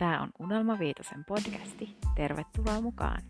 Tämä on Unelma Viitosen podcasti. Tervetuloa mukaan!